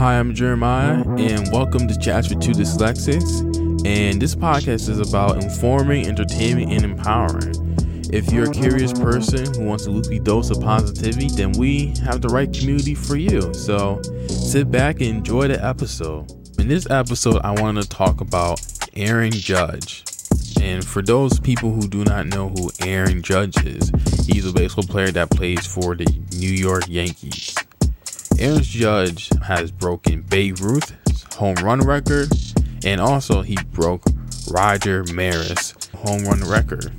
Hi, I'm Jeremiah, and welcome to Chats with Two Dyslexics. And this podcast is about informing, entertaining, and empowering. If you're a curious person who wants a weekly dose of positivity, then we have the right community for you. So sit back and enjoy the episode. In this episode, I want to talk about Aaron Judge. And for those people who do not know who Aaron Judge is, he's a baseball player that plays for the New York Yankees. Aaron Judge has broken Babe Ruth's home run record, and also he broke Roger Maris' home run record.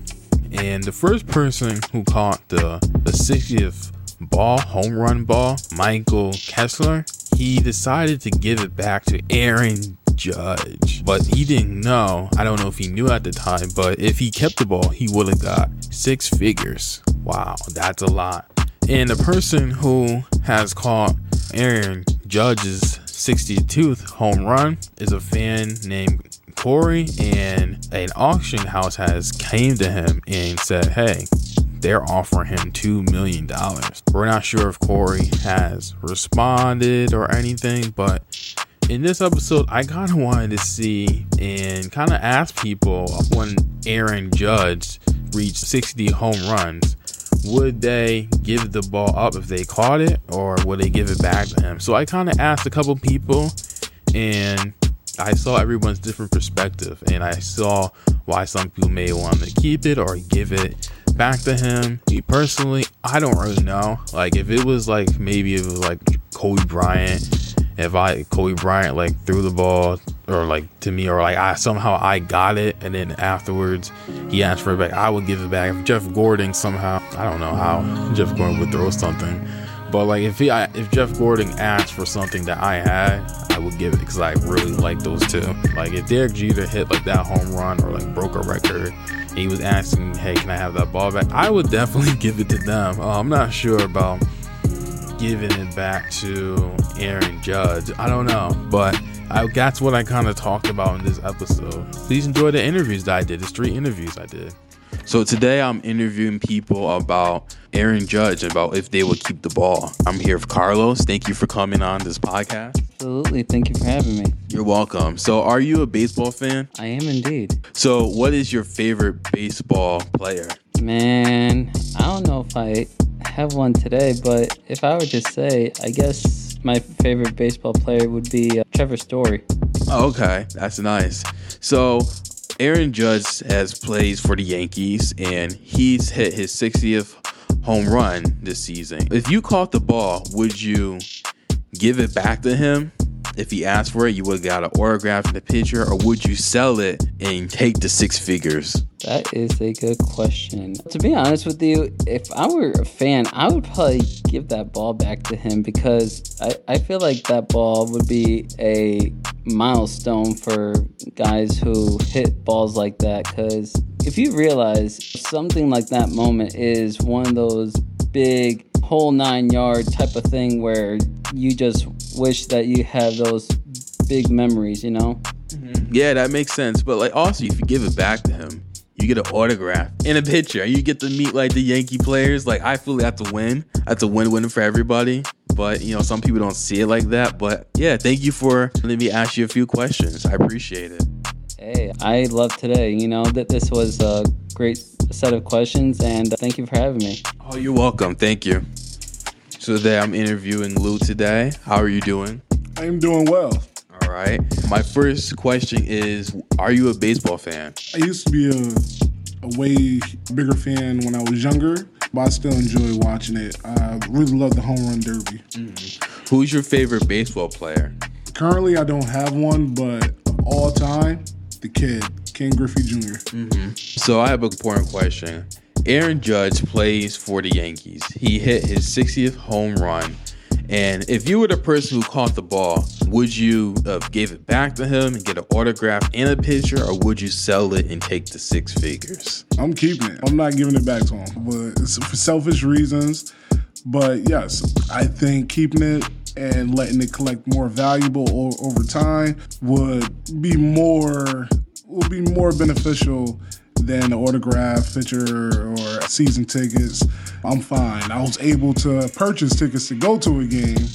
And the first person who caught the, the 60th ball, home run ball, Michael Kessler, he decided to give it back to Aaron Judge. But he didn't know. I don't know if he knew at the time, but if he kept the ball, he would have got six figures. Wow, that's a lot. And the person who has caught Aaron Judge's 62th home run is a fan named Corey, and an auction house has came to him and said, "Hey, they're offering him two million dollars." We're not sure if Corey has responded or anything, but in this episode, I kind of wanted to see and kind of ask people when Aaron Judge reached 60 home runs, would they give the ball up if they caught it or would they give it back to him? So I kind of asked a couple people and I saw everyone's different perspective and I saw why some people may want to keep it or give it back to him. Me personally, I don't really know. Like if it was like maybe it was like Kobe Bryant if I Kobe Bryant like threw the ball or like to me or like I somehow I got it and then afterwards he asked for it back, I would give it back. If Jeff Gordon somehow I don't know how Jeff Gordon would throw something, but like if he I, if Jeff Gordon asked for something that I had, I would give it because I really like those two. Like if Derek Jeter hit like that home run or like broke a record. He was asking, "Hey, can I have that ball back?" I would definitely give it to them. Uh, I'm not sure about giving it back to Aaron Judge. I don't know, but I, that's what I kind of talked about in this episode. Please enjoy the interviews that I did, the three interviews I did. So today I'm interviewing people about Aaron Judge, about if they would keep the ball. I'm here with Carlos. Thank you for coming on this podcast. Absolutely. Thank you for having me. You're welcome. So, are you a baseball fan? I am indeed. So, what is your favorite baseball player? Man, I don't know if I have one today, but if I were to say, I guess my favorite baseball player would be uh, Trevor Story. Oh, okay, that's nice. So, Aaron Judge has plays for the Yankees, and he's hit his 60th home run this season. If you caught the ball, would you give it back to him? If he asked for it, you would have got an autograph in the picture, or would you sell it and take the six figures? That is a good question. To be honest with you, if I were a fan, I would probably give that ball back to him because I, I feel like that ball would be a milestone for guys who hit balls like that. Because if you realize something like that moment is one of those big whole nine yard type of thing where you just wish that you have those big memories, you know? Mm-hmm. Yeah, that makes sense. But like also if you give it back to him, you get an autograph and a picture. You get to meet like the Yankee players. Like I feel like that's a win. That's a win-win for everybody. But you know, some people don't see it like that. But yeah, thank you for letting me ask you a few questions. I appreciate it. Hey, I love today. You know that this was a great set of questions, and thank you for having me. Oh, you're welcome. Thank you. So today I'm interviewing Lou today. How are you doing? I'm doing well. All right. My first question is Are you a baseball fan? I used to be a, a way bigger fan when I was younger, but I still enjoy watching it. I really love the home run derby. Mm-hmm. Who's your favorite baseball player? Currently, I don't have one, but of all time, the kid, Ken Griffey junior mm-hmm. So I have an important question. Aaron Judge plays for the Yankees. He hit his 60th home run. And if you were the person who caught the ball, would you uh, give it back to him and get an autograph and a picture, or would you sell it and take the six figures? I'm keeping it. I'm not giving it back to him, but for selfish reasons. But yes, I think keeping it and letting it collect more valuable over time would be more would be more beneficial than the autograph picture or season tickets. I'm fine. I was able to purchase tickets to go to a game.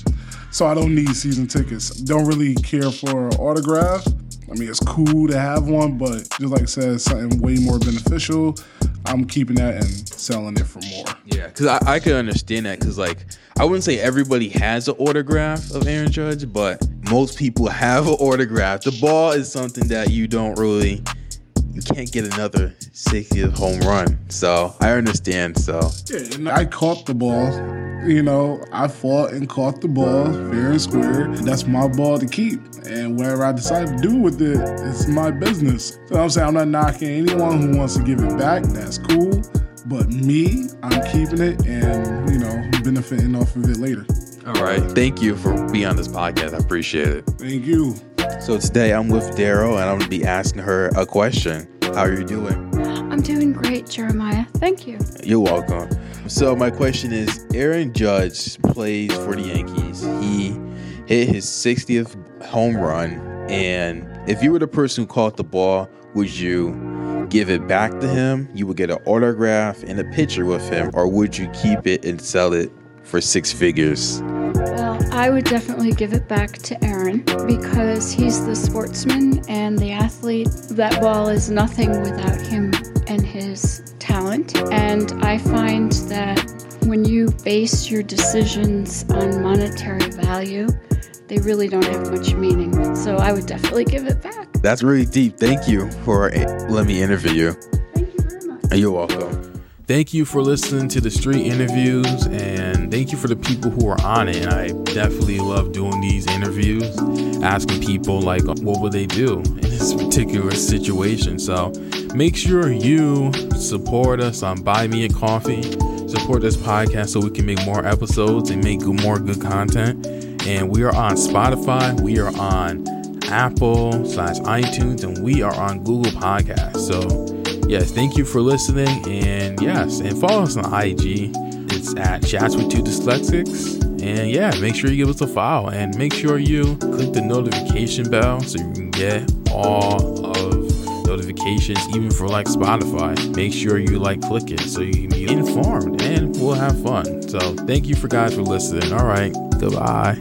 so I don't need season tickets. Don't really care for autograph. I mean, it's cool to have one, but just like I said, something way more beneficial. I'm keeping that and selling it for more. Yeah, because I, I can understand that. Because like, I wouldn't say everybody has an autograph of Aaron Judge, but most people have an autograph. The ball is something that you don't really, you can't get another 60th home run. So I understand. So Yeah, and I caught the ball. You know, I fought and caught the ball fair and square. That's my ball to keep. And whatever I decide to do with it, it's my business. So I'm saying I'm not knocking anyone who wants to give it back. That's cool. But me, I'm keeping it and, you know, benefiting off of it later. all right, thank you for being on this podcast. I appreciate it. Thank you. So today I'm with Daryl, and I'm gonna be asking her a question. How are you doing? I'm doing great, Jeremiah. Thank you. You're welcome. So my question is, Aaron Judge plays for the Yankees. He hit his 60th home run, and if you were the person who caught the ball, would you give it back to him? You would get an autograph and a picture with him, or would you keep it and sell it for six figures? I would definitely give it back to Aaron because he's the sportsman and the athlete. That ball is nothing without him and his talent. And I find that when you base your decisions on monetary value, they really don't have much meaning. So I would definitely give it back. That's really deep. Thank you for letting me interview you. Thank you very much. You're welcome. Thank you for listening to the street interviews and thank you for the people who are on it. And I definitely love doing these interviews, asking people like what would they do in this particular situation. So make sure you support us on Buy Me a Coffee, support this podcast so we can make more episodes and make more good content. And we are on Spotify, we are on Apple slash iTunes, and we are on Google Podcasts. So yes, thank you for listening. And yes, and follow us on IG. It's at Chats with Two Dyslexics. And yeah, make sure you give us a follow and make sure you click the notification bell so you can get all of notifications, even for like Spotify. Make sure you like click it so you can be informed and we'll have fun. So thank you for guys for listening. All right, goodbye.